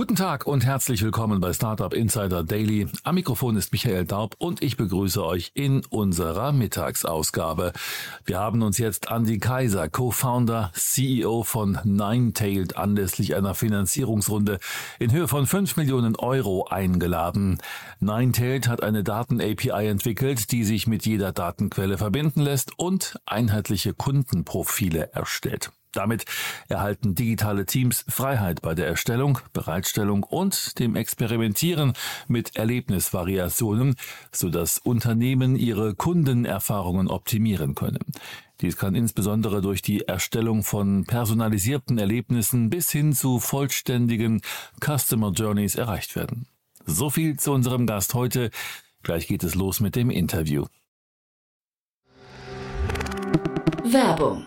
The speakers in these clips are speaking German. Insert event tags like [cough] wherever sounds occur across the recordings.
Guten Tag und herzlich willkommen bei Startup Insider Daily. Am Mikrofon ist Michael Daub und ich begrüße euch in unserer Mittagsausgabe. Wir haben uns jetzt Andy Kaiser, Co-Founder, CEO von Ninetailed, anlässlich einer Finanzierungsrunde in Höhe von 5 Millionen Euro eingeladen. Ninetailed hat eine Daten-API entwickelt, die sich mit jeder Datenquelle verbinden lässt und einheitliche Kundenprofile erstellt. Damit erhalten digitale Teams Freiheit bei der Erstellung, Bereitstellung und dem Experimentieren mit Erlebnisvariationen, sodass Unternehmen ihre Kundenerfahrungen optimieren können. Dies kann insbesondere durch die Erstellung von personalisierten Erlebnissen bis hin zu vollständigen Customer Journeys erreicht werden. So viel zu unserem Gast heute. Gleich geht es los mit dem Interview. Werbung.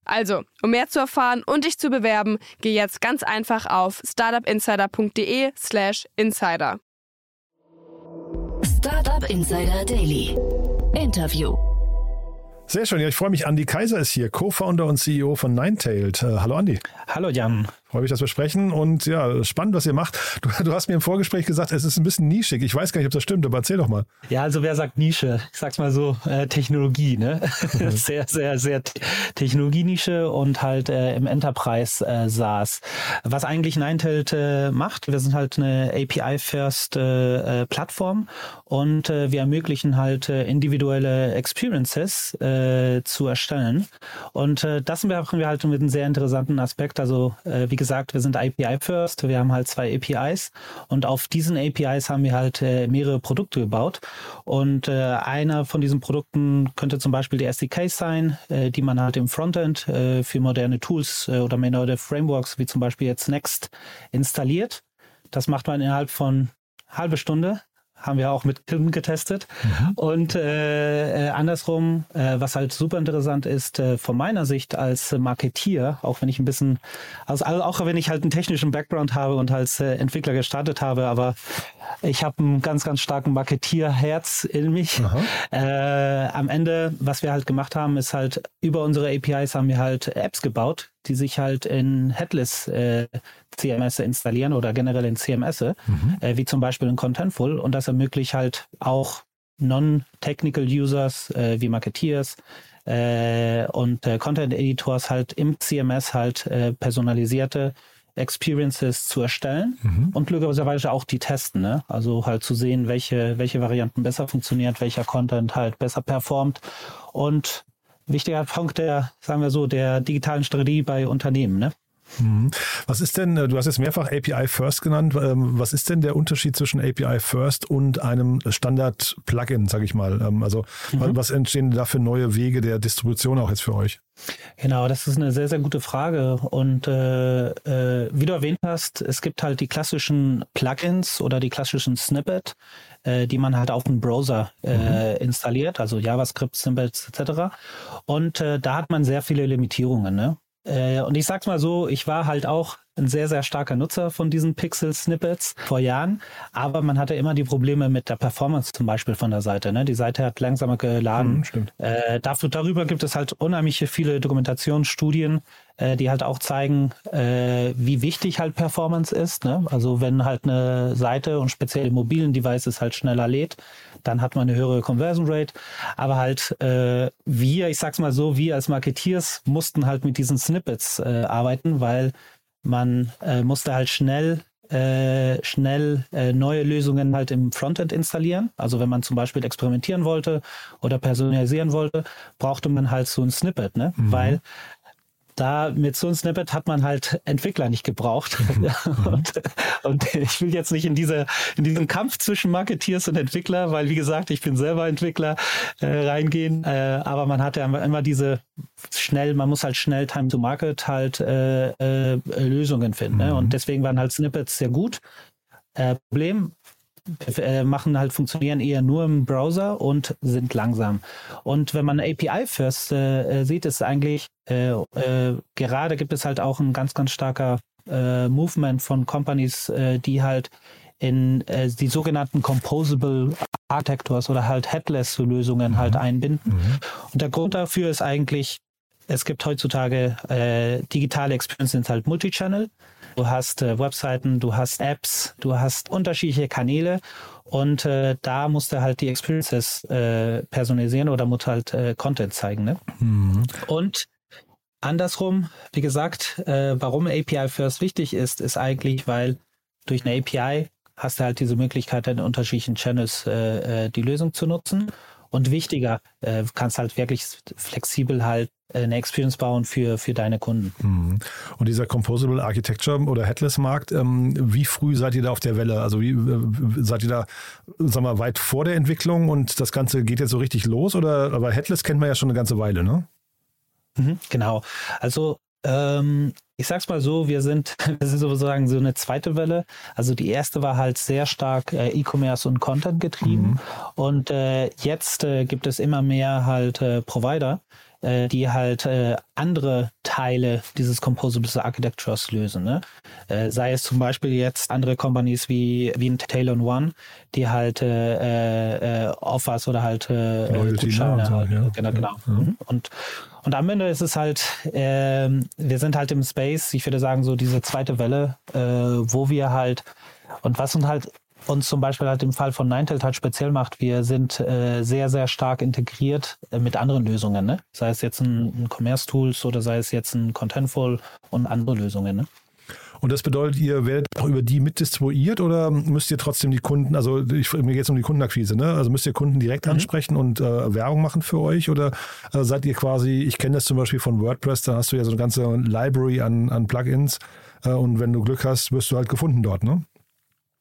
Also, um mehr zu erfahren und dich zu bewerben, geh jetzt ganz einfach auf startupinsider.de/slash insider. Startup Insider Daily. Interview. Sehr schön. Ja, ich freue mich. Andy Kaiser ist hier, Co-Founder und CEO von Ninetailed. Äh, hallo Andy. Hallo Jan. Freue mich, dass wir sprechen und ja, spannend, was ihr macht. Du, du, hast mir im Vorgespräch gesagt, es ist ein bisschen nischig. Ich weiß gar nicht, ob das stimmt, aber erzähl doch mal. Ja, also wer sagt Nische? Ich sag's mal so, äh, Technologie, ne? [laughs] sehr, sehr, sehr Technologienische und halt äh, im Enterprise äh, SaaS. Was eigentlich Ninetelt äh, macht, wir sind halt eine API-first äh, äh, Plattform und äh, wir ermöglichen halt äh, individuelle Experiences äh, zu erstellen. Und äh, das machen wir halt mit einem sehr interessanten Aspekt. Also äh, wie gesagt, wir sind API first, wir haben halt zwei APIs und auf diesen APIs haben wir halt äh, mehrere Produkte gebaut und äh, einer von diesen Produkten könnte zum Beispiel die SDKs sein, äh, die man halt im Frontend äh, für moderne Tools äh, oder moderne Frameworks wie zum Beispiel jetzt Next installiert. Das macht man innerhalb von halbe Stunde haben wir auch mit Kunden getestet. Mhm. Und äh, äh, andersrum, äh, was halt super interessant ist, äh, von meiner Sicht als Marketier, auch wenn ich ein bisschen, also auch wenn ich halt einen technischen Background habe und als äh, Entwickler gestartet habe, aber ich habe einen ganz, ganz starken Marketierherz in mich. Äh, am Ende, was wir halt gemacht haben, ist halt über unsere APIs haben wir halt Apps gebaut, die sich halt in Headless äh, CMS installieren oder generell in CMS, mhm. äh, wie zum Beispiel in Contentful. Und das ermöglicht halt auch non-technical Users äh, wie Marketeers äh, und äh, Content Editors halt im CMS halt äh, personalisierte Experiences zu erstellen mhm. und glücklicherweise auch die testen. Ne? Also halt zu sehen, welche, welche Varianten besser funktioniert, welcher Content halt besser performt. Und wichtiger Punkt der, sagen wir so, der digitalen Strategie bei Unternehmen. Ne? Mhm. Was ist denn, äh, du hast jetzt mehrfach API First genannt, ähm, was ist denn der Unterschied zwischen API First und einem Standard-Plugin, sage ich mal? Ähm, also mhm. was entstehen da für neue Wege der Distribution auch jetzt für euch? Genau, das ist eine sehr, sehr gute Frage. Und äh, äh, wie du erwähnt hast, es gibt halt die klassischen Plugins oder die klassischen Snippet, äh, die man halt auf dem Browser äh, mhm. installiert, also JavaScript, Snippets etc. Und da hat man sehr viele Limitierungen. Ne? Äh, und ich sag's mal so, ich war halt auch ein sehr, sehr starker Nutzer von diesen Pixel-Snippets vor Jahren, aber man hatte immer die Probleme mit der Performance zum Beispiel von der Seite. Ne? Die Seite hat langsamer geladen. Mhm. Äh, dafür, darüber gibt es halt unheimlich viele Dokumentationsstudien, äh, die halt auch zeigen, äh, wie wichtig halt Performance ist. Ne? Also wenn halt eine Seite und speziell mobilen Devices halt schneller lädt, dann hat man eine höhere Conversion Rate. Aber halt äh, wir, ich sag's mal so, wir als Marketeers mussten halt mit diesen Snippets äh, arbeiten, weil man äh, musste halt schnell äh, schnell äh, neue Lösungen halt im Frontend installieren. Also wenn man zum Beispiel experimentieren wollte oder personalisieren wollte, brauchte man halt so ein Snippet, ne? Mhm. Weil da mit so einem Snippet hat man halt Entwickler nicht gebraucht. [laughs] und, und, ich will jetzt nicht in, diese, in diesen Kampf zwischen Marketeers und Entwickler, weil wie gesagt, ich bin selber Entwickler, äh, reingehen. Äh, aber man hatte immer diese schnell, man muss halt schnell Time to Market halt äh, äh Lösungen finden. Ne? Und mhm. deswegen waren halt Snippets sehr gut. Äh, Problem, äh, machen halt funktionieren eher nur im Browser und sind langsam. Und wenn man API First äh, sieht, ist eigentlich äh, äh, gerade gibt es halt auch ein ganz ganz starker äh, Movement von Companies, äh, die halt in die sogenannten Composable Architectures oder halt Headless Lösungen halt mhm. halt einbinden. Mhm. Und der Grund dafür ist eigentlich, es gibt heutzutage digitale Experiences sind halt Multichannel. Du hast äh, Webseiten, du hast Apps, du hast unterschiedliche Kanäle und äh, da musst du halt die Experiences äh, personalisieren oder musst halt äh, Content zeigen. Ne? Mhm. Und andersrum, wie gesagt, äh, warum API First wichtig ist, ist eigentlich, weil durch eine API hast du halt diese Möglichkeit, in unterschiedlichen Channels äh, die Lösung zu nutzen. Und wichtiger, äh, kannst halt wirklich flexibel halt eine Experience bauen für, für deine Kunden. Mhm. Und dieser Composable Architecture oder Headless Markt, ähm, wie früh seid ihr da auf der Welle? Also wie äh, seid ihr da, sag mal, weit vor der Entwicklung und das Ganze geht jetzt so richtig los? Oder aber Headless kennt man ja schon eine ganze Weile, ne? Mhm, genau. Also ähm, ich sag's mal so, wir sind, [laughs] wir sind sozusagen so eine zweite Welle. Also die erste war halt sehr stark äh, E-Commerce und Content getrieben. Mhm. Und äh, jetzt äh, gibt es immer mehr halt äh, Provider, äh, die halt äh, andere Teile dieses Composable Architectures lösen. Ne? Äh, sei es zum Beispiel jetzt andere Companies wie, wie ein Taylor One, die halt äh, äh, Offers oder halt äh, Gutscheine so, halt, ja. genau, genau. Ja. Mhm. Und und am Ende ist es halt, äh, wir sind halt im Space, ich würde sagen, so diese zweite Welle, äh, wo wir halt, und was uns halt uns zum Beispiel halt im Fall von Ninetales halt speziell macht, wir sind äh, sehr, sehr stark integriert äh, mit anderen Lösungen, ne? Sei es jetzt ein, ein Commerce Tools oder sei es jetzt ein Contentful und andere Lösungen, ne? Und das bedeutet, ihr werdet auch über die mitdistribuiert oder müsst ihr trotzdem die Kunden, also ich, mir geht es um die Kundenakquise, ne? Also müsst ihr Kunden direkt mhm. ansprechen und äh, Werbung machen für euch oder äh, seid ihr quasi, ich kenne das zum Beispiel von WordPress, da hast du ja so eine ganze Library an, an Plugins äh, und wenn du Glück hast, wirst du halt gefunden dort, ne?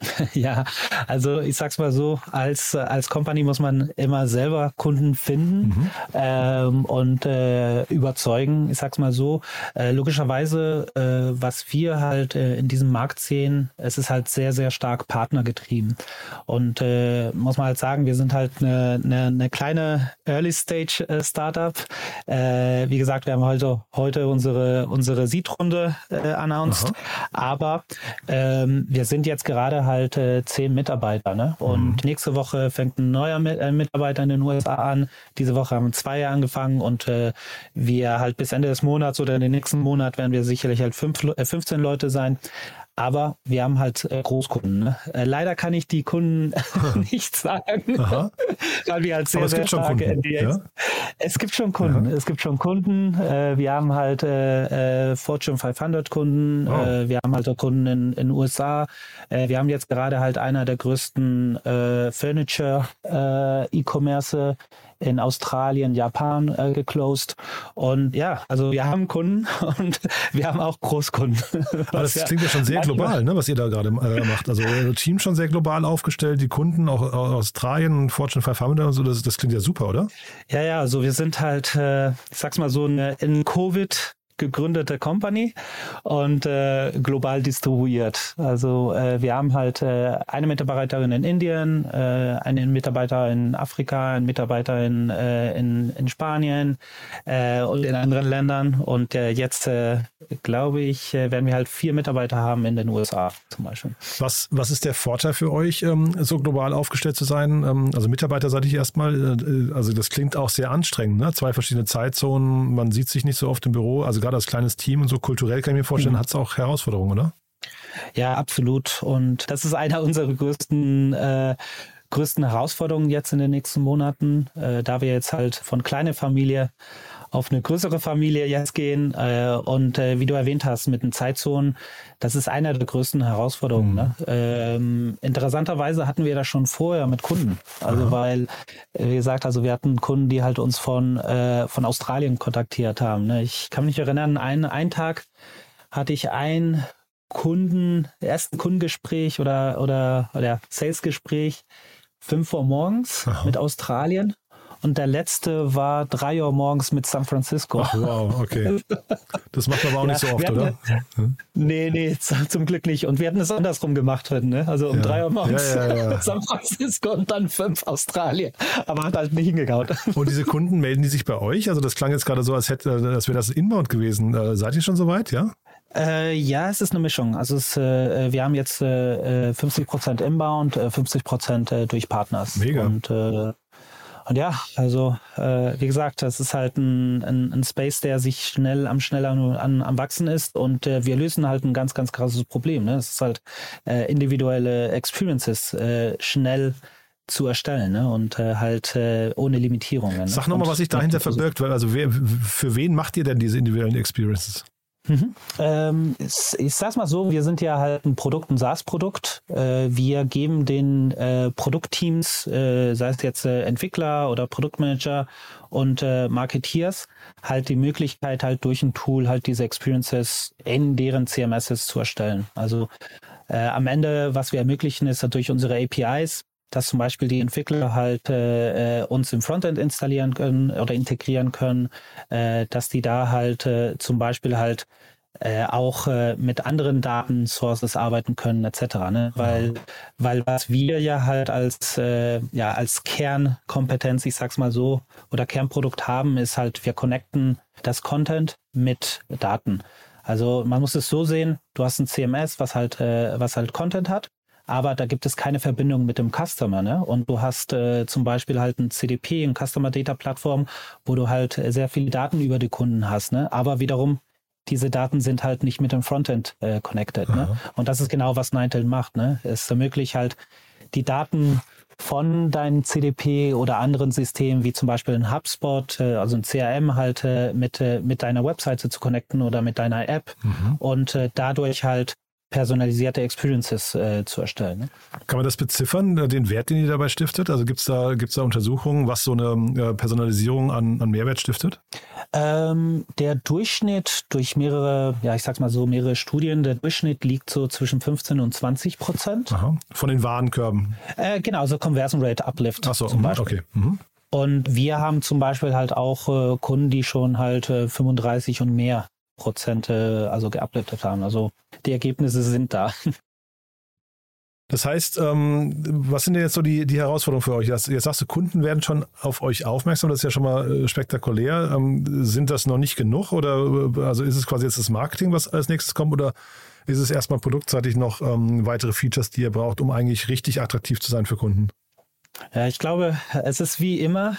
[laughs] Ja, also ich sag's mal so, als, als Company muss man immer selber Kunden finden mhm. ähm, und äh, überzeugen. Ich sag's mal so, äh, logischerweise, äh, was wir halt äh, in diesem Markt sehen, es ist halt sehr, sehr stark partnergetrieben. Und äh, muss man halt sagen, wir sind halt eine, eine, eine kleine Early-Stage-Startup. Äh, wie gesagt, wir haben heute, heute unsere, unsere Seed-Runde announced, Aha. aber ähm, wir sind jetzt gerade halt äh, zehn Mitarbeiter. Ne? Und mhm. nächste Woche fängt ein neuer äh, Mitarbeiter in den USA an. Diese Woche haben zwei angefangen und äh, wir halt bis Ende des Monats oder in den nächsten Monat werden wir sicherlich halt fünf, äh, 15 Leute sein. Aber wir haben halt äh, Großkunden. Ne? Äh, leider kann ich die Kunden [laughs] nicht sagen, weil wir halt sehr, sehr starke NDAs. Ja? Es gibt schon Kunden. Ja. Es gibt schon Kunden. Äh, wir haben halt Fortune 500 Kunden. Oh. Wir haben halt auch Kunden in den USA. wir haben jetzt gerade halt einer der größten Furniture E-Commerce in Australien, Japan äh, geclosed. Und ja, also wir haben Kunden [laughs] und wir haben auch Großkunden. Aber das [laughs] klingt ja schon sehr global, ne, was ihr da gerade äh, macht. Also euer Team schon sehr global aufgestellt, die Kunden auch aus Australien, Fortune 500 und so, das, das klingt ja super, oder? Ja, ja, also wir sind halt, äh, ich sag's mal so, in Covid gegründete Company und äh, global distribuiert. Also äh, wir haben halt äh, eine Mitarbeiterin in Indien, äh, einen Mitarbeiter in Afrika, einen Mitarbeiter in, äh, in, in Spanien äh, und in anderen Ländern. Und äh, jetzt, äh, glaube ich, äh, werden wir halt vier Mitarbeiter haben in den USA zum Beispiel. Was, was ist der Vorteil für euch, ähm, so global aufgestellt zu sein? Ähm, also Mitarbeiter sage ich erstmal, äh, also das klingt auch sehr anstrengend, ne? Zwei verschiedene Zeitzonen, man sieht sich nicht so oft im Büro, also gerade als kleines Team und so kulturell kann ich mir vorstellen, mhm. hat es auch Herausforderungen, oder? Ja, absolut. Und das ist einer unserer größten äh, größten Herausforderungen jetzt in den nächsten Monaten, äh, da wir jetzt halt von kleiner Familie auf eine größere Familie jetzt gehen. Äh, und äh, wie du erwähnt hast, mit den Zeitzonen, das ist eine der größten Herausforderungen. Mhm. Ne? Ähm, interessanterweise hatten wir das schon vorher mit Kunden. Also Aha. weil, äh, wie gesagt, also wir hatten Kunden, die halt uns von, äh, von Australien kontaktiert haben. Ne? Ich kann mich erinnern, einen, einen Tag hatte ich ein Kunden, ersten Kundengespräch oder, oder, oder Salesgespräch, fünf Uhr morgens Aha. mit Australien und der letzte war drei Uhr morgens mit San Francisco. Ach, wow, okay. Das macht man aber auch ja, nicht so oft, oder? Hm? Nee, nee, zum Glück nicht. Und wir hätten es andersrum gemacht heute, ne? Also um ja. drei Uhr morgens ja, [laughs] San Francisco und dann fünf Australien. Aber hat halt nicht hingehauen. Und diese Kunden melden die sich bei euch? Also das klang jetzt gerade so, als hätte, als wäre das Inbound gewesen. Äh, seid ihr schon soweit, ja? Äh, ja, es ist eine Mischung. Also es, äh, wir haben jetzt äh, 50% Inbound, 50% äh, durch Partners. Mega. Und äh, und ja, also äh, wie gesagt, das ist halt ein, ein, ein, Space, der sich schnell am schneller an, am wachsen ist und äh, wir lösen halt ein ganz, ganz krasses Problem. Ne? Es ist halt äh, individuelle Experiences äh, schnell zu erstellen ne? und äh, halt äh, ohne Limitierungen. Ne? Sag nochmal, was sich dahinter verbirgt, weil also wer, für wen macht ihr denn diese individuellen Experiences? Mhm. Ähm, ich sag's mal so, wir sind ja halt ein Produkt, ein SaaS-Produkt. Äh, wir geben den äh, Produktteams, äh, sei es jetzt äh, Entwickler oder Produktmanager und äh, Marketeers, halt die Möglichkeit, halt durch ein Tool halt diese Experiences in deren CMSs zu erstellen. Also äh, am Ende, was wir ermöglichen, ist durch unsere APIs dass zum Beispiel die Entwickler halt äh, uns im Frontend installieren können oder integrieren können, äh, dass die da halt äh, zum Beispiel halt äh, auch äh, mit anderen Datensources arbeiten können etc. Ne? Weil, weil was wir ja halt als äh, ja als Kernkompetenz, ich sag's mal so, oder Kernprodukt haben, ist halt wir connecten das Content mit Daten. Also man muss es so sehen: Du hast ein CMS, was halt äh, was halt Content hat aber da gibt es keine Verbindung mit dem Customer. Ne? Und du hast äh, zum Beispiel halt ein CDP, ein Customer Data Plattform, wo du halt sehr viele Daten über die Kunden hast. Ne? Aber wiederum, diese Daten sind halt nicht mit dem Frontend äh, connected. Ne? Und das ist genau, was Nintel macht. Ne? Es ermöglicht halt die Daten von deinem CDP oder anderen Systemen, wie zum Beispiel ein HubSpot, äh, also ein CRM halt äh, mit, äh, mit deiner Webseite zu connecten oder mit deiner App mhm. und dadurch halt personalisierte Experiences äh, zu erstellen. Ne? Kann man das beziffern, äh, den Wert, den ihr dabei stiftet? Also gibt es da, gibt's da Untersuchungen, was so eine äh, Personalisierung an, an Mehrwert stiftet? Ähm, der Durchschnitt durch mehrere, ja ich sag's mal so, mehrere Studien, der Durchschnitt liegt so zwischen 15 und 20 Prozent. Aha. Von den Warenkörben? Äh, genau, so Conversion Rate Uplift Ach so, zum mhm, Beispiel. okay. Mhm. Und wir haben zum Beispiel halt auch äh, Kunden, die schon halt äh, 35 und mehr Prozente also geupdatet haben. Also die Ergebnisse sind da. [laughs] Das heißt, ähm, was sind denn jetzt so die, die Herausforderungen für euch? Jetzt, jetzt sagst du, Kunden werden schon auf euch aufmerksam, das ist ja schon mal äh, spektakulär. Ähm, sind das noch nicht genug oder äh, also ist es quasi jetzt das Marketing, was als nächstes kommt oder ist es erstmal produktseitig noch ähm, weitere Features, die ihr braucht, um eigentlich richtig attraktiv zu sein für Kunden? Ja, ich glaube, es ist wie immer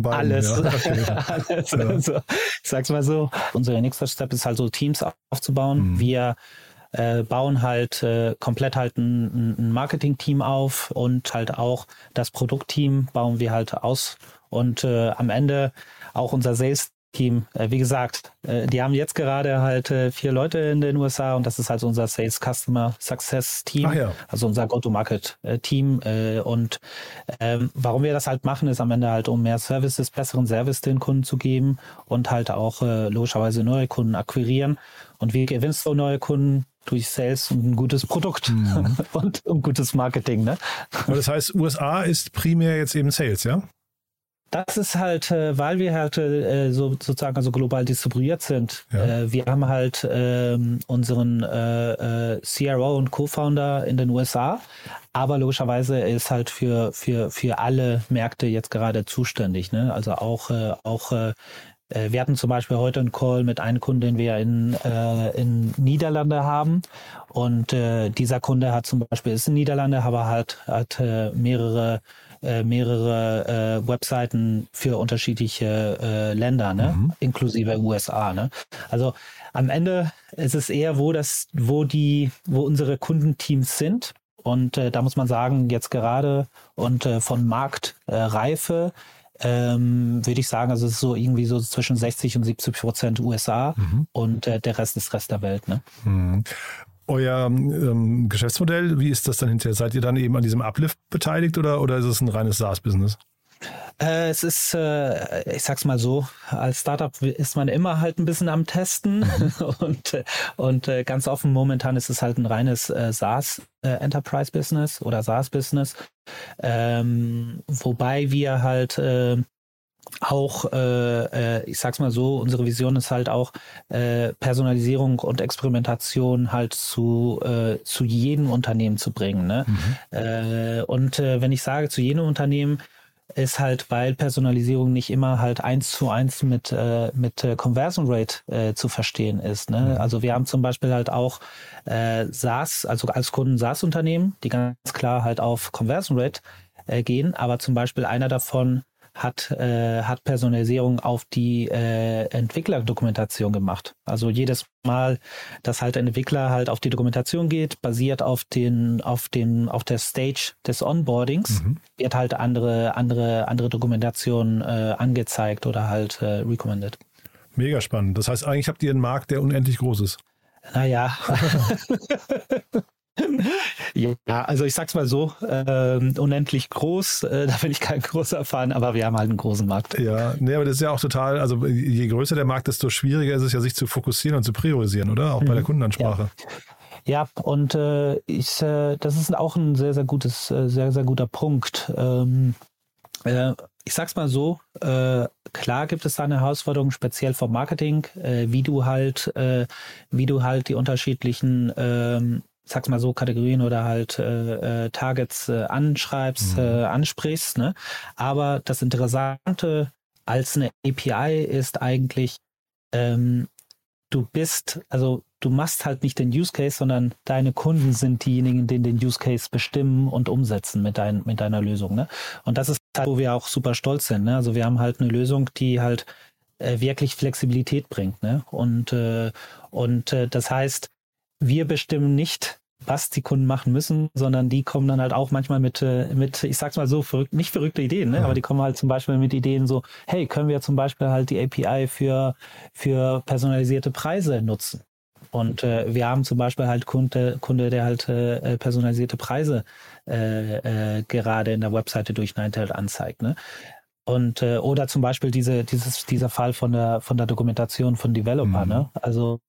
beiden, alles. Ja. [laughs] alles. Ja. Also, ich sag's mal so, unser nächster Step ist halt so Teams aufzubauen. Mhm. Wir äh, bauen halt äh, komplett halt ein, ein Marketing-Team auf und halt auch das Produktteam bauen wir halt aus. Und äh, am Ende auch unser Sales Team. Äh, wie gesagt, äh, die haben jetzt gerade halt äh, vier Leute in den USA und das ist halt unser Sales Customer Success Team, ja. also unser Go-to-Market Team. Und ähm, warum wir das halt machen, ist am Ende halt, um mehr Services, besseren Service den Kunden zu geben und halt auch logischerweise neue Kunden akquirieren. Und wie gewinnst du neue Kunden? durch Sales und ein gutes Produkt mhm. [laughs] und, und gutes Marketing. Ne? Aber das heißt, USA ist primär jetzt eben Sales, ja? Das ist halt, äh, weil wir halt äh, so sozusagen also global distribuiert sind. Ja. Äh, wir haben halt ähm, unseren CRO und Co-Founder in den USA, aber logischerweise ist halt für für für alle Märkte jetzt gerade zuständig. Ne? Also auch auch wir hatten zum Beispiel heute einen Call mit einem Kunden, den wir in, äh, in Niederlande haben. Und äh, dieser Kunde hat zum Beispiel, ist in Niederlande, aber hat, hat äh, mehrere äh, mehrere äh, Webseiten für unterschiedliche äh, Länder, ne? Mhm. inklusive USA. Ne? Also am Ende ist es eher, wo das, wo die, wo unsere Kundenteams sind Und äh, da muss man sagen, jetzt gerade und äh, von Marktreife ähm, würde ich sagen, also es ist so irgendwie so zwischen 60 und 70 Prozent USA mhm. und äh, der Rest ist Rest der Welt. Ne? Mhm. Euer ähm, Geschäftsmodell, wie ist das dann hinterher? Seid ihr dann eben an diesem Uplift beteiligt oder, oder ist es ein reines SaaS-Business? Äh, es ist, äh, ich sag's mal so, als Startup ist man immer halt ein bisschen am Testen mhm. [laughs] und, und äh, ganz offen momentan ist es halt ein reines äh, SaaS äh, Enterprise Business oder SaaS Business, ähm, wobei wir halt äh, auch, äh, ich sag's mal so, unsere Vision ist halt auch äh, Personalisierung und Experimentation halt zu, äh, zu jedem Unternehmen zu bringen. Ne? Mhm. Und wenn ich sage zu jedem Unternehmen, ist halt, weil Personalisierung nicht immer halt eins zu eins mit, äh, mit äh, Conversion Rate äh, zu verstehen ist. Ne? Mhm. Also wir haben zum Beispiel halt auch äh, SaaS, also als Kunden SaaS-Unternehmen, die ganz klar halt auf Conversion Rate äh, gehen, aber zum Beispiel einer davon hat, äh, hat Personalisierung auf die äh, Entwicklerdokumentation gemacht. Also jedes Mal, dass halt ein Entwickler halt auf die Dokumentation geht, basiert auf den, auf dem, auf der Stage des Onboardings, mhm. wird halt andere, andere, andere Dokumentation äh, angezeigt oder halt äh, recommended. Mega spannend. Das heißt, eigentlich habt ihr einen Markt, der unendlich groß ist. Naja. [laughs] [laughs] [laughs] ja, also ich sag's mal so, äh, unendlich groß, äh, da bin ich kein großer Fan, aber wir haben halt einen großen Markt. Ja, nee, aber das ist ja auch total, also je größer der Markt, desto schwieriger ist es ja, sich zu fokussieren und zu priorisieren, oder? Auch mhm. bei der mhm. Kundenansprache. Ja. Ja, und äh, ich, äh, das ist auch ein sehr, sehr gutes, äh, sehr, sehr guter Punkt. Ähm, äh, ich sag's mal so, äh, klar gibt es da eine Herausforderung, speziell vom Marketing, wie du halt, äh, wie du halt die unterschiedlichen ähm, sag's mal so, Kategorien oder halt äh, äh, Targets äh, anschreibst, mhm. äh, ansprichst. Ne? Aber das Interessante als eine API ist eigentlich, ähm, du bist, also du machst halt nicht den Use Case, sondern deine Kunden sind diejenigen, die den Use Case bestimmen und umsetzen mit, dein, mit deiner Lösung. Ne? Und das ist halt, wo wir auch super stolz sind. Ne? Also wir haben halt eine Lösung, die halt äh, wirklich Flexibilität bringt. Ne? Und, äh, und äh, das heißt, wir bestimmen nicht, was die Kunden machen müssen, sondern die kommen dann halt auch manchmal mit, äh, mit ich sag's mal so, verrückt, nicht verrückte Ideen, ne? Aber die kommen halt zum Beispiel mit Ideen so, hey, können wir zum Beispiel halt die API für, für personalisierte Preise nutzen? Und äh, wir haben zum Beispiel halt Kunde, Kunde der halt äh, personalisierte Preise äh, äh, gerade in der Webseite durch Ninetail anzeigt. Ne? Und äh, oder zum Beispiel diese, dieses, dieser Fall von der von der Dokumentation von Developer. Mhm. Ne? Also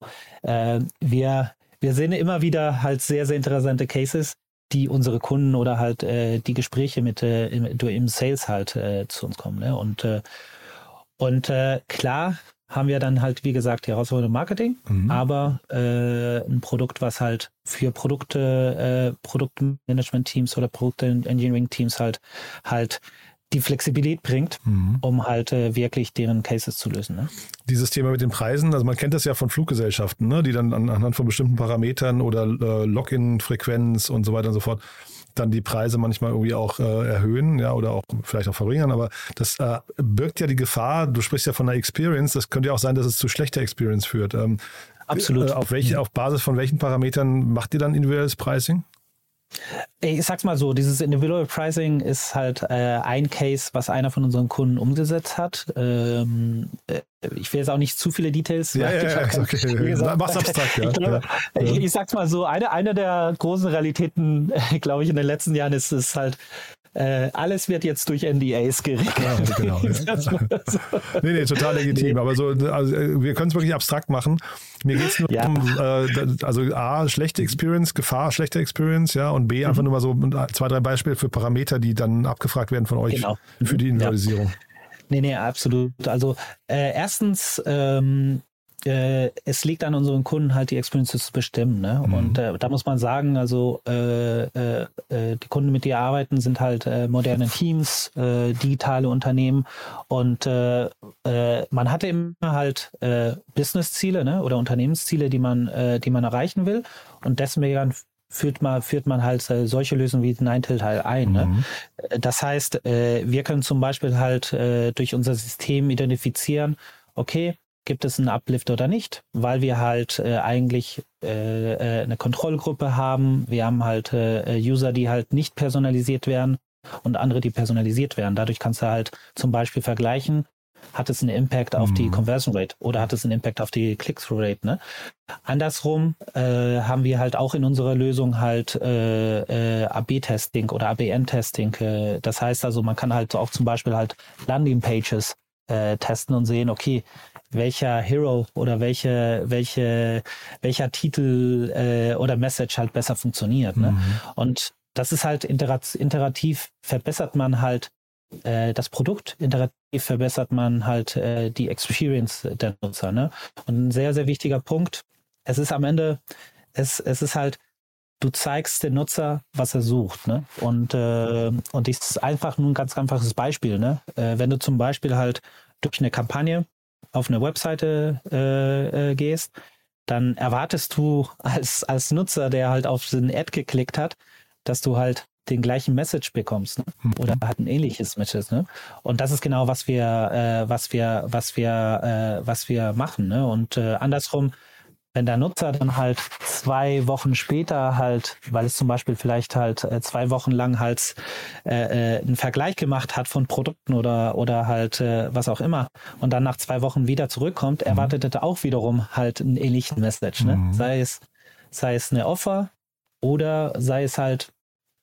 äh, wir wir sehen immer wieder halt sehr, sehr interessante Cases, die unsere Kunden oder halt äh, die Gespräche mit äh, im, im Sales halt äh, zu uns kommen. Ne? Und, äh, und äh, klar haben wir dann halt, wie gesagt, die Herausforderung im Marketing, mhm. aber äh, ein Produkt, was halt für Produkte, äh, Produktmanagement-Teams oder Produkt-Engineering-Teams halt halt die Flexibilität bringt, mhm. um halt äh, wirklich deren Cases zu lösen. Ne? Dieses Thema mit den Preisen, also man kennt das ja von Fluggesellschaften, ne? die dann anhand von bestimmten Parametern oder äh, Login-Frequenz und so weiter und so fort dann die Preise manchmal irgendwie auch äh, erhöhen, ja, oder auch vielleicht auch verringern, aber das äh, birgt ja die Gefahr, du sprichst ja von einer Experience, das könnte ja auch sein, dass es zu schlechter Experience führt. Ähm, Absolut. Äh, auf, welche, auf Basis von welchen Parametern macht ihr dann individuelles Pricing? Ich sag's mal so, dieses Individual Pricing ist halt äh, ein Case, was einer von unseren Kunden umgesetzt hat. Ähm, äh, ich will jetzt auch nicht zu viele Details. Ja, ja, ja, [laughs] okay. [laughs] Gesagt, Mach's abstrakt, ja. [laughs] Ich, glaub, ja. Ich, ich, sag's mal so, eine, eine der großen Realitäten, glaube ich, in den letzten Jahren ist es halt, äh, alles wird jetzt durch NDAs geregelt. Ja, [laughs] genau. Ja. nee, nee, total legitim. Aber so, also, äh, wir können es wirklich abstrakt machen. Mir geht es nur ja. um, äh, also A, schlechte Experience, Gefahr, schlechte Experience, ja, und B, einfach mhm. nur mal so zwei, drei Beispiele für Parameter, die dann abgefragt werden von euch genau. für die Individualisierung. Nee, nee, absolut. Also äh, erstens ähm, äh, es liegt an unseren Kunden halt die Experiences zu bestimmen. Ne? Mhm. Und äh, da muss man sagen, also äh, äh, äh die Kunden, mit denen wir arbeiten, sind halt äh, moderne Teams, digitale Unternehmen und man hatte immer halt Businessziele ne? oder Unternehmensziele, die man, die man erreichen will. Und deswegen führt man, führt man halt solche Lösungen wie Ninetale halt ein. Ne? Mhm. Das heißt, wir können zum Beispiel halt durch unser System identifizieren, okay, gibt es einen Uplift oder nicht, weil wir halt äh, eigentlich äh, äh, eine Kontrollgruppe haben. Wir haben halt äh, User, die halt nicht personalisiert werden und andere, die personalisiert werden. Dadurch kannst du halt zum Beispiel vergleichen, hat es einen Impact auf mhm. die Conversion Rate oder hat es einen Impact auf die Click-through Rate. Ne? Andersrum äh, haben wir halt auch in unserer Lösung halt äh, äh, AB-Testing oder ABN-Testing. Äh, das heißt also, man kann halt auch zum Beispiel halt Landing-Pages äh, testen und sehen, okay, welcher Hero oder welche, welche, welcher Titel äh, oder Message halt besser funktioniert. Ne? Mhm. Und das ist halt iterativ verbessert man halt äh, das Produkt, iterativ verbessert man halt äh, die Experience der Nutzer. Ne? Und ein sehr, sehr wichtiger Punkt, es ist am Ende, es, es ist halt, du zeigst dem Nutzer, was er sucht. Ne? Und, äh, und das ist einfach nur ein ganz einfaches Beispiel. Ne? Äh, wenn du zum Beispiel halt durch eine Kampagne auf eine Webseite äh, äh, gehst, dann erwartest du als, als Nutzer, der halt auf den Ad geklickt hat, dass du halt den gleichen Message bekommst ne? Mhm. oder halt ein ähnliches Message. Ne? Und das ist genau, was wir, äh, was wir, was wir, äh, was wir machen. Ne? Und äh, andersrum, wenn der Nutzer dann halt zwei Wochen später halt, weil es zum Beispiel vielleicht halt äh, zwei Wochen lang halt äh, äh, einen Vergleich gemacht hat von Produkten oder oder halt äh, was auch immer und dann nach zwei Wochen wieder zurückkommt, mhm. erwartet er auch wiederum halt einen ähnlichen Message, ne? Mhm. Sei es sei es eine Offer oder sei es halt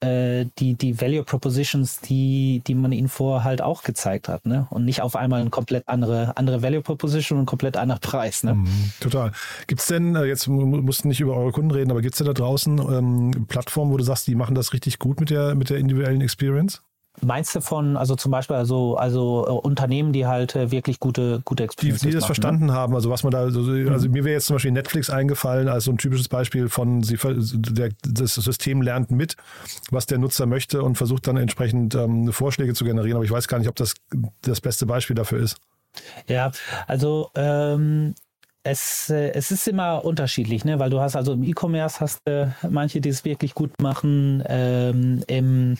äh, die, die Value Propositions, die, die man ihnen vorher halt auch gezeigt hat, ne? Und nicht auf einmal eine komplett andere, andere Value Proposition und komplett anderer Preis, ne? Mhm, total. Gibt es denn, äh, jetzt mussten nicht über eure Kunden reden, aber gibt es denn da draußen ähm, Plattformen, wo du sagst, die machen das richtig gut mit der, mit der individuellen Experience? Meinst du von, also zum Beispiel also, also äh, Unternehmen, die halt äh, wirklich gute, gute Experiences Die, die das machen, ne? verstanden ne? haben, also was man da, also, mhm. also mir wäre jetzt zum Beispiel Netflix eingefallen als so ein typisches Beispiel von, sie, der, das System lernt mit, was der Nutzer möchte und versucht dann entsprechend ähm, Vorschläge zu generieren, aber ich weiß gar nicht, ob das das beste Beispiel dafür ist. Ja, also ähm, es, äh, es ist immer unterschiedlich, ne? weil du hast also im E-Commerce hast äh, manche, die es wirklich gut machen, ähm, im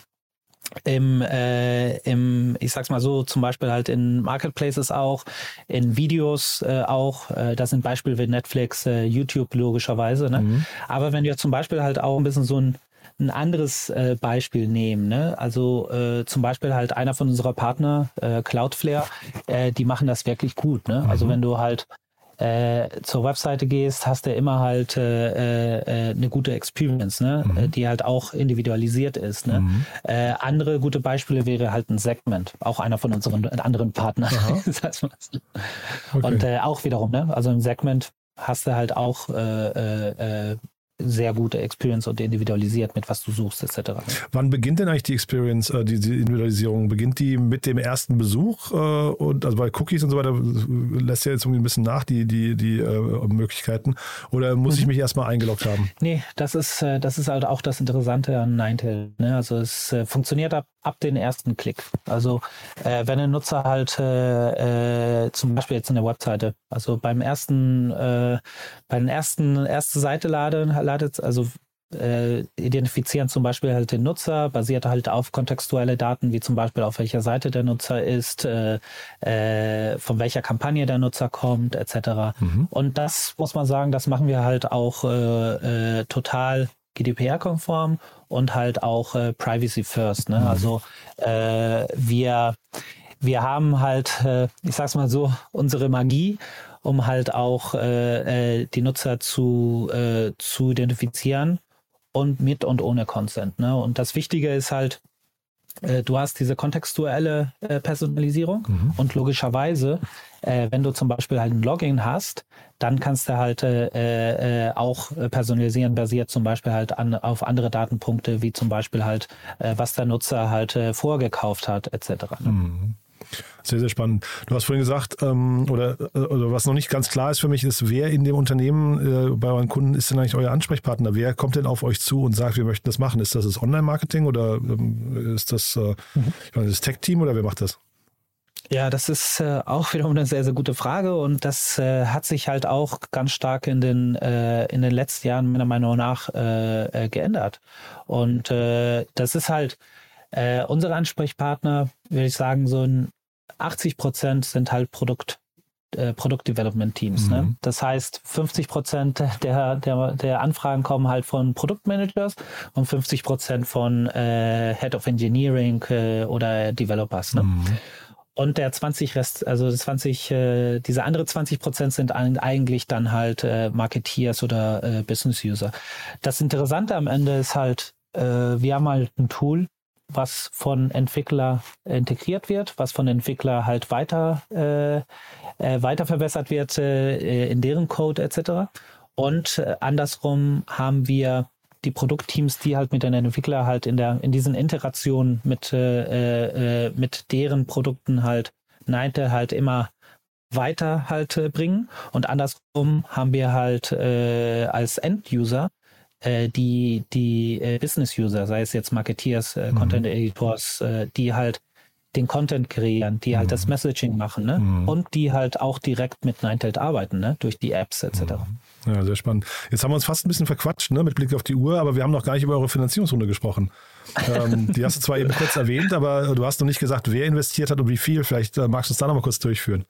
im, äh, im, ich sag's mal so, zum Beispiel halt in Marketplaces auch, in Videos äh, auch, äh, das sind Beispiele wie Netflix, äh, YouTube logischerweise, ne? Mhm. Aber wenn wir zum Beispiel halt auch ein bisschen so ein ein anderes äh, Beispiel nehmen. Ne? Also äh, zum Beispiel halt einer von unserer Partner, äh, Cloudflare, äh, die machen das wirklich gut. Ne? Also mhm. Also wenn du halt äh, zur Webseite gehst, hast du immer halt äh, äh, eine gute Experience, ne? Mhm. die halt auch individualisiert ist. Ne? Mhm. Äh, andere gute Beispiele wäre halt ein Segment, auch einer von unseren anderen Partnern. [laughs] okay. Und äh, auch wiederum, ne? also im Segment hast du halt auch äh, äh, sehr gute Experience und individualisiert mit was du suchst etc. Wann beginnt denn eigentlich die Experience, äh, die, die, Individualisierung? Beginnt die mit dem ersten Besuch äh, und also bei Cookies und so weiter lässt ja jetzt irgendwie ein bisschen nach die die die äh, Möglichkeiten oder muss mhm. ich mich erstmal eingeloggt haben? Nee, das ist äh, das ist halt auch das Interessante an Ninetail. Ne? Also es äh, funktioniert ab ab den ersten Klick. Also äh, wenn ein Nutzer halt zum Beispiel jetzt eine Webseite, also beim ersten, bei den ersten erste Seite laden, ladet, also äh, identifizieren zum Beispiel halt den Nutzer, basiert halt auf kontextuelle Daten, wie zum Beispiel auf welcher Seite der Nutzer ist, äh, äh, von welcher Kampagne der Nutzer kommt, etc. Mhm. Und das muss man sagen, das machen wir halt auch äh, äh, total GDPR-konform und halt auch äh, Privacy First. Ne? Mhm. Also wir, wir haben halt, ich sag's mal so, unsere Magie, um halt auch äh, äh, die Nutzer zu, äh, zu identifizieren und mit und ohne Consent. Ne? Und das Wichtige ist halt, äh, du hast diese kontextuelle äh, Personalisierung mhm. und logischerweise, äh, wenn du zum Beispiel halt ein Login hast, dann kannst du halt äh, äh, auch personalisieren, basiert zum Beispiel halt an, auf andere Datenpunkte, wie zum Beispiel halt, was der Nutzer halt vorgekauft hat, etc. Ne? Mhm. Sehr, sehr spannend. Du hast vorhin gesagt, ähm, oder, äh, oder was noch nicht ganz klar ist für mich, ist, wer in dem Unternehmen äh, bei euren Kunden ist denn eigentlich euer Ansprechpartner? Wer kommt denn auf euch zu und sagt, wir möchten das machen? Ist das das Online-Marketing oder ähm, ist das, äh, mhm. meine, das Tech-Team oder wer macht das? Ja, das ist äh, auch wiederum eine sehr, sehr gute Frage und das äh, hat sich halt auch ganz stark in den, äh, in den letzten Jahren meiner Meinung nach äh, äh, geändert. Und das ist halt unsere Ansprechpartner, würde ich sagen, so ein 80 Prozent sind halt Produkt, äh, Produktdevelopment Teams. Ne? Mhm. Ne? Das heißt, 50 Prozent der, der, der Anfragen kommen halt von Produktmanagers und 50 Prozent von äh, Head of Engineering äh, oder Developers. Ne? Mhm. Und der 20 Rest, also 20, äh, diese andere 20 Prozent sind eigentlich dann halt äh, Marketeers oder äh, Business User. Das Interessante am Ende ist halt, äh, wir haben halt ein Tool, was von Entwickler integriert wird, was von Entwickler halt weiter, äh, äh, weiter verbessert wird äh, in deren Code etc. Und äh, andersrum haben wir die Produktteams, die halt mit den Entwicklern halt in der in diesen Interaktionen mit äh, äh, mit deren Produkten halt Neinte halt immer weiter halt äh, bringen und andersrum haben wir halt äh, als End-User äh, die die äh, Business-User, sei es jetzt Marketeers, äh, mhm. Content-Editors, äh, die halt den Content kreieren, die halt das mhm. Messaging machen, ne? Mhm. Und die halt auch direkt mit Ninetale arbeiten, ne? Durch die Apps etc. Mhm. Ja, sehr spannend. Jetzt haben wir uns fast ein bisschen verquatscht, ne? Mit Blick auf die Uhr, aber wir haben noch gar nicht über eure Finanzierungsrunde gesprochen. ähm, die hast du zwar eben kurz erwähnt, aber du hast noch nicht gesagt, wer investiert hat und wie viel. Vielleicht äh, magst du es da noch mal kurz durchführen.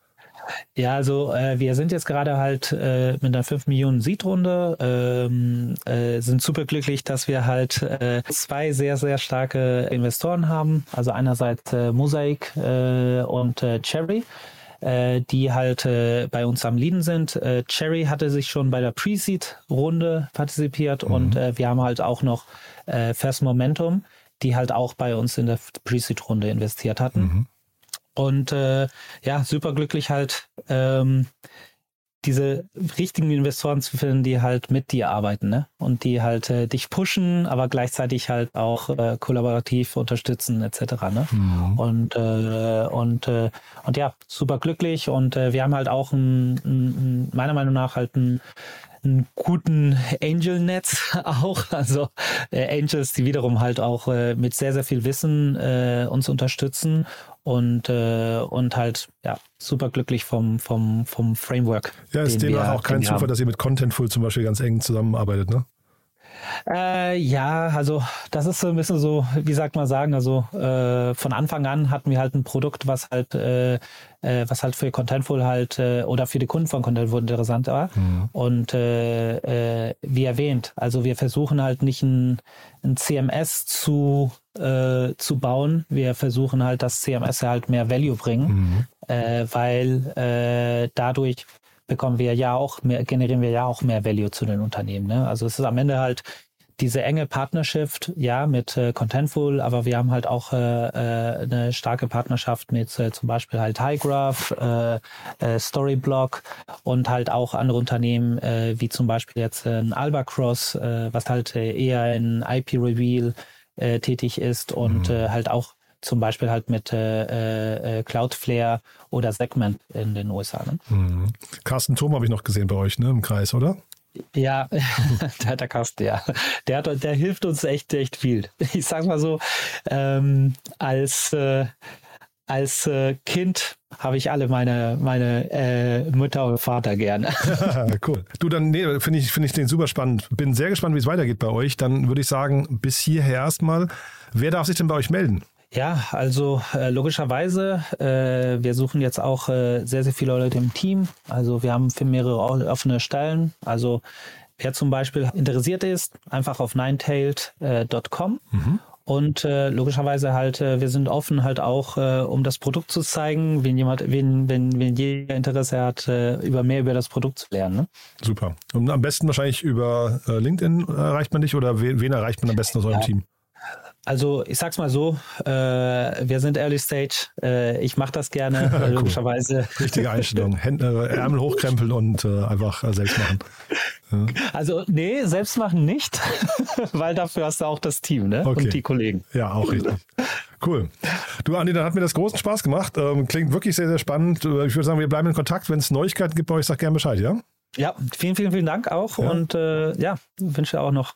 Ja, also äh, wir sind jetzt gerade halt äh, mit einer 5 Millionen Seed-Runde, ähm, äh, sind super glücklich, dass wir halt äh, zwei sehr, sehr starke Investoren haben. Also einerseits äh, Mosaic äh, und Cherry die halt äh, bei uns am Leaden sind. Äh, Cherry hatte sich schon bei der Pre-Seed-Runde partizipiert mhm. und äh, wir haben halt auch noch First Momentum, die halt auch bei uns in der Pre-Seed-Runde investiert hatten. Mhm. Und äh, ja, super glücklich halt, ähm, diese richtigen Investoren zu finden, die halt mit dir arbeiten, ne? Und die halt äh, dich pushen, aber gleichzeitig halt auch äh, kollaborativ unterstützen, etc. Ne? Mhm. Und äh, und äh, und ja, super glücklich. Und äh, wir haben halt auch ein, ein, meiner Meinung nach halt ein einen guten Angel-Netz [laughs] auch. Also äh, Angels, die wiederum halt auch äh, mit sehr, sehr viel Wissen äh, uns unterstützen und, äh, und halt ja, super glücklich vom, vom, vom Framework. Ja, ist demnach auch kein Zufall, haben. dass ihr mit Contentful zum Beispiel ganz eng zusammenarbeitet, ne? Äh, ja, also das ist so ein bisschen so, wie sagt man sagen, also äh, von Anfang an hatten wir halt ein Produkt, was halt, äh, äh was halt für Contentful halt äh, oder für die Kunden von Contentful interessant war. Mhm. Und äh, wie erwähnt, also wir versuchen halt nicht ein, ein CMS zu zu bauen. Wir versuchen halt, dass CMS halt mehr Value bringen, mhm. weil dadurch bekommen wir ja auch mehr, generieren wir ja auch mehr Value zu den Unternehmen. Ne? Also es ist am Ende halt diese enge Partnership, ja, mit äh, Contentful, aber wir haben halt auch äh, äh, eine starke Partnerschaft mit äh, zum Beispiel halt Highgraph, äh, äh, Storyblock und halt auch andere Unternehmen, äh, wie zum Beispiel jetzt äh, ein Albacross, äh, was halt äh, eher in IP-Reveal äh, tätig ist und mhm. äh, halt auch zum Beispiel halt mit äh, äh, Cloudflare oder Segment in den USA. Ne? Mhm. Carsten Thom habe ich noch gesehen bei euch ne, im Kreis, oder? Ja, [laughs] der, der Carsten, ja. Der, hat, der hilft uns echt, echt viel. Ich sag mal so, ähm, als, äh, als äh, Kind habe ich alle meine, meine äh, Mutter und Vater gerne. [laughs] cool. Du, dann nee, finde ich, find ich den super spannend. Bin sehr gespannt, wie es weitergeht bei euch. Dann würde ich sagen, bis hierher erstmal. Wer darf sich denn bei euch melden? Ja, also äh, logischerweise, äh, wir suchen jetzt auch äh, sehr, sehr viele Leute im Team. Also wir haben für mehrere offene Stellen. Also wer zum Beispiel interessiert ist, einfach auf ninetailed.com. Mhm. Und äh, logischerweise halt, äh, wir sind offen halt auch, äh, um das Produkt zu zeigen, wenn jemand, wenn, wenn, wenn jeder Interesse hat, äh, über mehr über das Produkt zu lernen. Ne? Super. Und am besten wahrscheinlich über äh, LinkedIn erreicht man dich oder wen, wen erreicht man am besten aus eurem ja. Team? Also ich sag's mal so, äh, wir sind Early Stage, äh, ich mache das gerne, [laughs] cool. logischerweise. Richtige Einstellung, Hände, Ärmel hochkrempeln und äh, einfach äh, selbst machen. Ja. Also nee, selbst machen nicht, [laughs] weil dafür hast du auch das Team ne? Okay. und die Kollegen. Ja, auch richtig. Cool. Du, Andi, dann hat mir das großen Spaß gemacht. Ähm, klingt wirklich sehr, sehr spannend. Äh, ich würde sagen, wir bleiben in Kontakt. Wenn es Neuigkeiten gibt bei euch, sag gerne Bescheid, ja? Ja, vielen, vielen, vielen Dank auch ja. und äh, ja, wünsche auch noch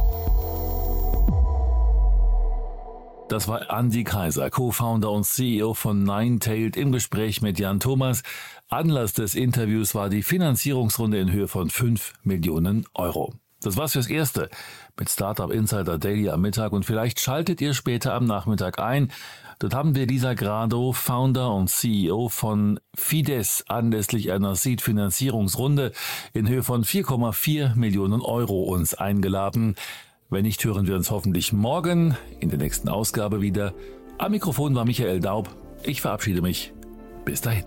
Das war Andy Kaiser, Co-Founder und CEO von Ninetailed im Gespräch mit Jan Thomas. Anlass des Interviews war die Finanzierungsrunde in Höhe von 5 Millionen Euro. Das war's fürs Erste mit Startup Insider Daily am Mittag und vielleicht schaltet ihr später am Nachmittag ein. Dort haben wir Lisa Grado, Founder und CEO von Fides, anlässlich einer Seed-Finanzierungsrunde in Höhe von 4,4 Millionen Euro uns eingeladen. Wenn nicht, hören wir uns hoffentlich morgen in der nächsten Ausgabe wieder. Am Mikrofon war Michael Daub. Ich verabschiede mich. Bis dahin.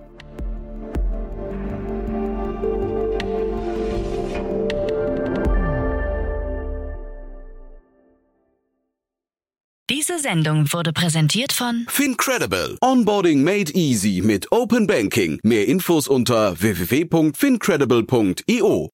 Diese Sendung wurde präsentiert von Fincredible. Onboarding made easy mit Open Banking. Mehr Infos unter www.fincredible.io.